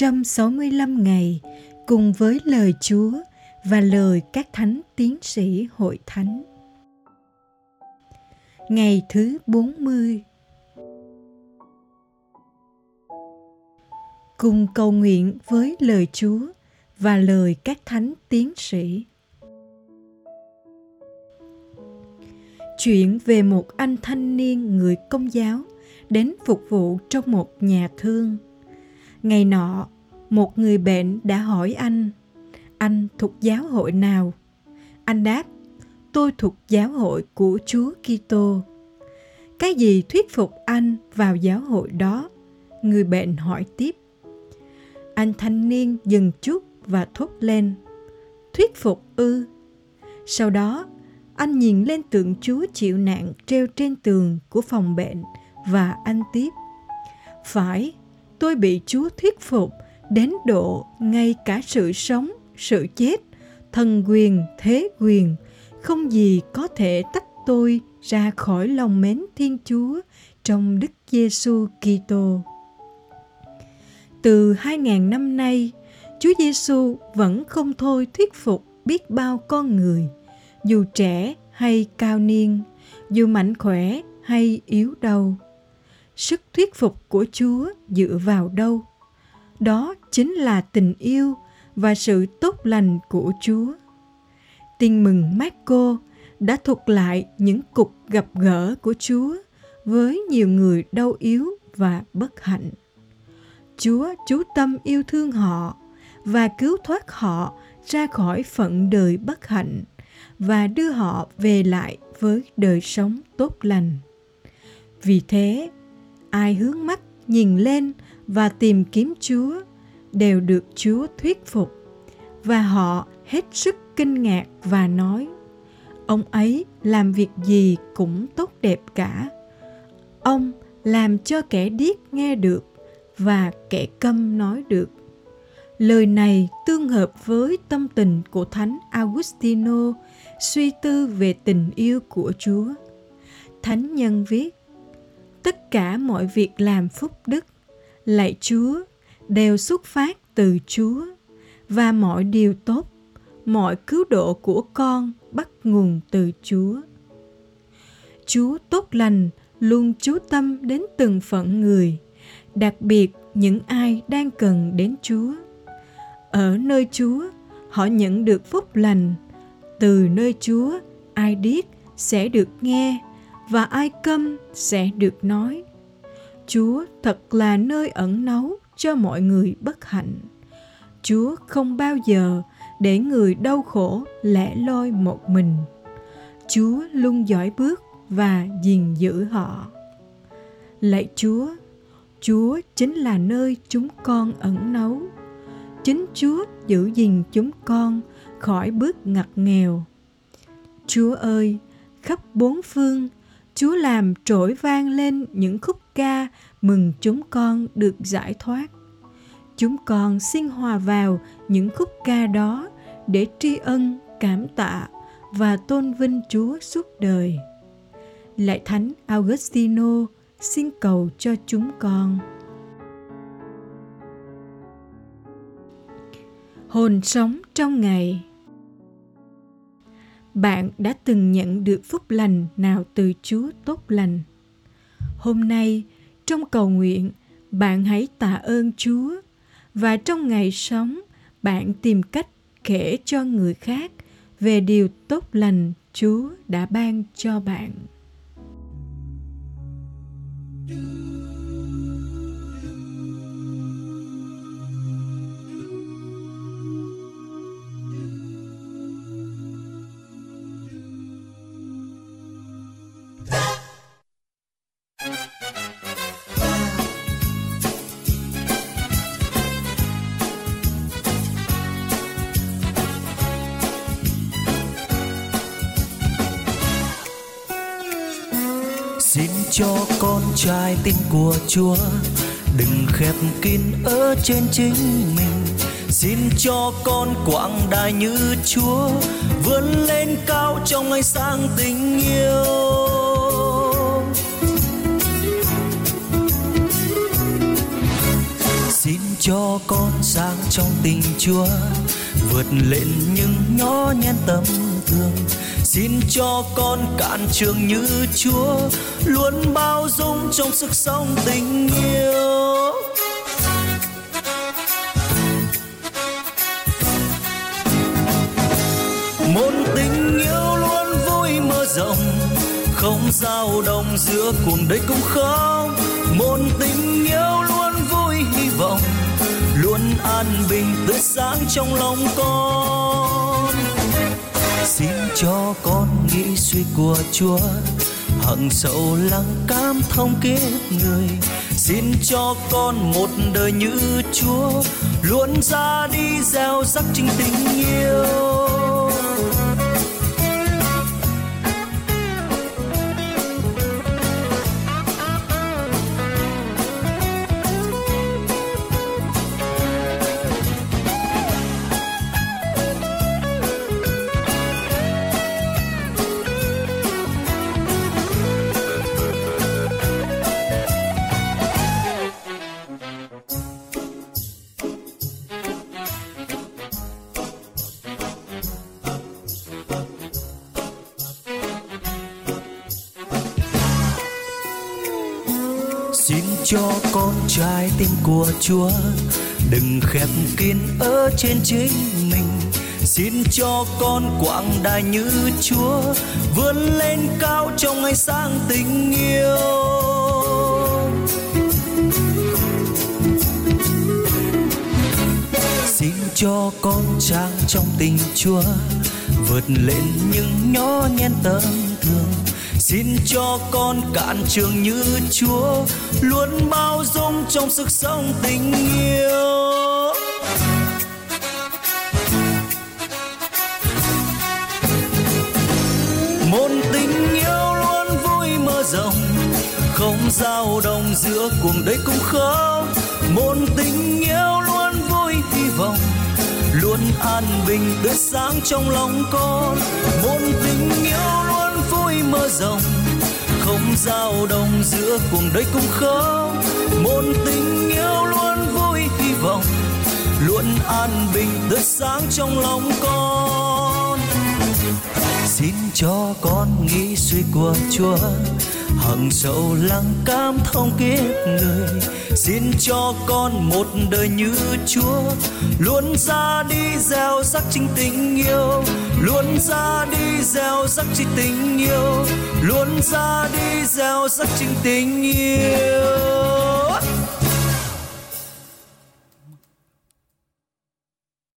365 ngày cùng với lời Chúa và lời các thánh tiến sĩ hội thánh. Ngày thứ 40 Cùng cầu nguyện với lời Chúa và lời các thánh tiến sĩ. Chuyện về một anh thanh niên người công giáo đến phục vụ trong một nhà thương. Ngày nọ, một người bệnh đã hỏi anh, anh thuộc giáo hội nào? Anh đáp, tôi thuộc giáo hội của Chúa Kitô. Cái gì thuyết phục anh vào giáo hội đó? Người bệnh hỏi tiếp. Anh thanh niên dừng chút và thốt lên. Thuyết phục ư? Sau đó, anh nhìn lên tượng Chúa chịu nạn treo trên tường của phòng bệnh và anh tiếp. Phải, tôi bị Chúa thuyết phục đến độ ngay cả sự sống, sự chết, thần quyền, thế quyền, không gì có thể tách tôi ra khỏi lòng mến Thiên Chúa trong Đức Giêsu Kitô. Từ 2000 năm nay, Chúa Giêsu vẫn không thôi thuyết phục biết bao con người, dù trẻ hay cao niên, dù mạnh khỏe hay yếu đau. Sức thuyết phục của Chúa dựa vào đâu? Đó chính là tình yêu và sự tốt lành của Chúa. Tin mừng Marco đã thuật lại những cuộc gặp gỡ của Chúa với nhiều người đau yếu và bất hạnh. Chúa chú tâm yêu thương họ và cứu thoát họ ra khỏi phận đời bất hạnh và đưa họ về lại với đời sống tốt lành. Vì thế, ai hướng mắt, nhìn lên và tìm kiếm Chúa đều được Chúa thuyết phục. Và họ hết sức kinh ngạc và nói, ông ấy làm việc gì cũng tốt đẹp cả. Ông làm cho kẻ điếc nghe được và kẻ câm nói được. Lời này tương hợp với tâm tình của thánh augustino suy tư về tình yêu của chúa. Thánh nhân viết tất cả mọi việc làm phúc đức. Lạy chúa, đều xuất phát từ chúa, và mọi điều tốt, mọi cứu độ của con bắt nguồn từ chúa. Chúa tốt lành luôn chú tâm đến từng phận người, đặc biệt những ai đang cần đến chúa. Ở nơi chúa, họ nhận được phúc lành. Từ nơi chúa, ai điếc sẽ được nghe và ai câm sẽ được nói. Chúa thật là nơi ẩn náu cho mọi người bất hạnh. Chúa không bao giờ để người đau khổ lẻ loi một mình. Chúa luôn dõi bước và gìn giữ họ. Lạy chúa chúa chính là nơi chúng con ẩn náu. Chính chúa giữ gìn chúng con khỏi bước ngặt nghèo. Chúa ơi, khắp bốn phương chúa làm trỗi vang lên những khúc ca mừng chúng con được giải thoát. Chúng con xin hòa vào những khúc ca đó để tri ân, cảm tạ và tôn vinh chúa suốt đời. Lại thánh augustino xin cầu cho chúng con. Hồn sống trong ngày bạn đã từng nhận được phúc lành nào từ chúa tốt lành? Hôm nay, trong cầu nguyện, bạn hãy tạ ơn chúa và trong ngày sống, bạn tìm cách kể cho người khác về điều tốt lành chúa đã ban cho bạn. Xin cho con trai tin của chúa, đừng khép kín ở trên chính mình. Xin cho con quảng đại như chúa, vươn lên cao trong ánh sáng tình yêu. Xin cho con sáng trong tình Chúa, vượt lên những nhỏ nhen tâm thương xin cho con cạn trường như Chúa, luôn bao dung trong sức sống tình yêu. Một tình yêu luôn vui mơ rộng, không dao động giữa cuộc đời cũng không. Một tình yêu luôn vui hy vọng, luôn an bình tươi sáng trong lòng con xin cho con nghĩ suy của chúa. Hằng sâu lắng cam thông kiếp người. Xin cho con một đời như chúa. Luôn ra đi gieo rắc chính tình yêu. Cho con trái tim của chúa. Đừng khép kín ở trên chính mình. Xin cho con quảng đại như chúa, vươn lên cao trong ngày sáng tình yêu. Xin cho con trang trong tình chúa, vượt lên những nhỏ nhen tâm xin cho con cạn trường như chúa, luôn bao dung trong sức sống tình yêu. Môn tình yêu luôn vui mơ rộng, không dao động giữa cuộc đời cũng không Môn tình yêu luôn vui hy vọng, luôn an bình tươi sáng trong lòng con. Môn tình yêu luôn mơ rộng không dao động giữa cuộc đời cũng không. Một tình yêu luôn vui hy vọng, luôn an bình tươi sáng trong lòng con. Xin cho con nghĩ suy của chúa hằng sâu lắng cam thông kiếp người, xin cho con một đời như chúa. Luôn ra đi gieo rắc chính tình yêu, luôn ra đi gieo rắc chính tình yêu, luôn ra đi gieo rắc chính tình yêu.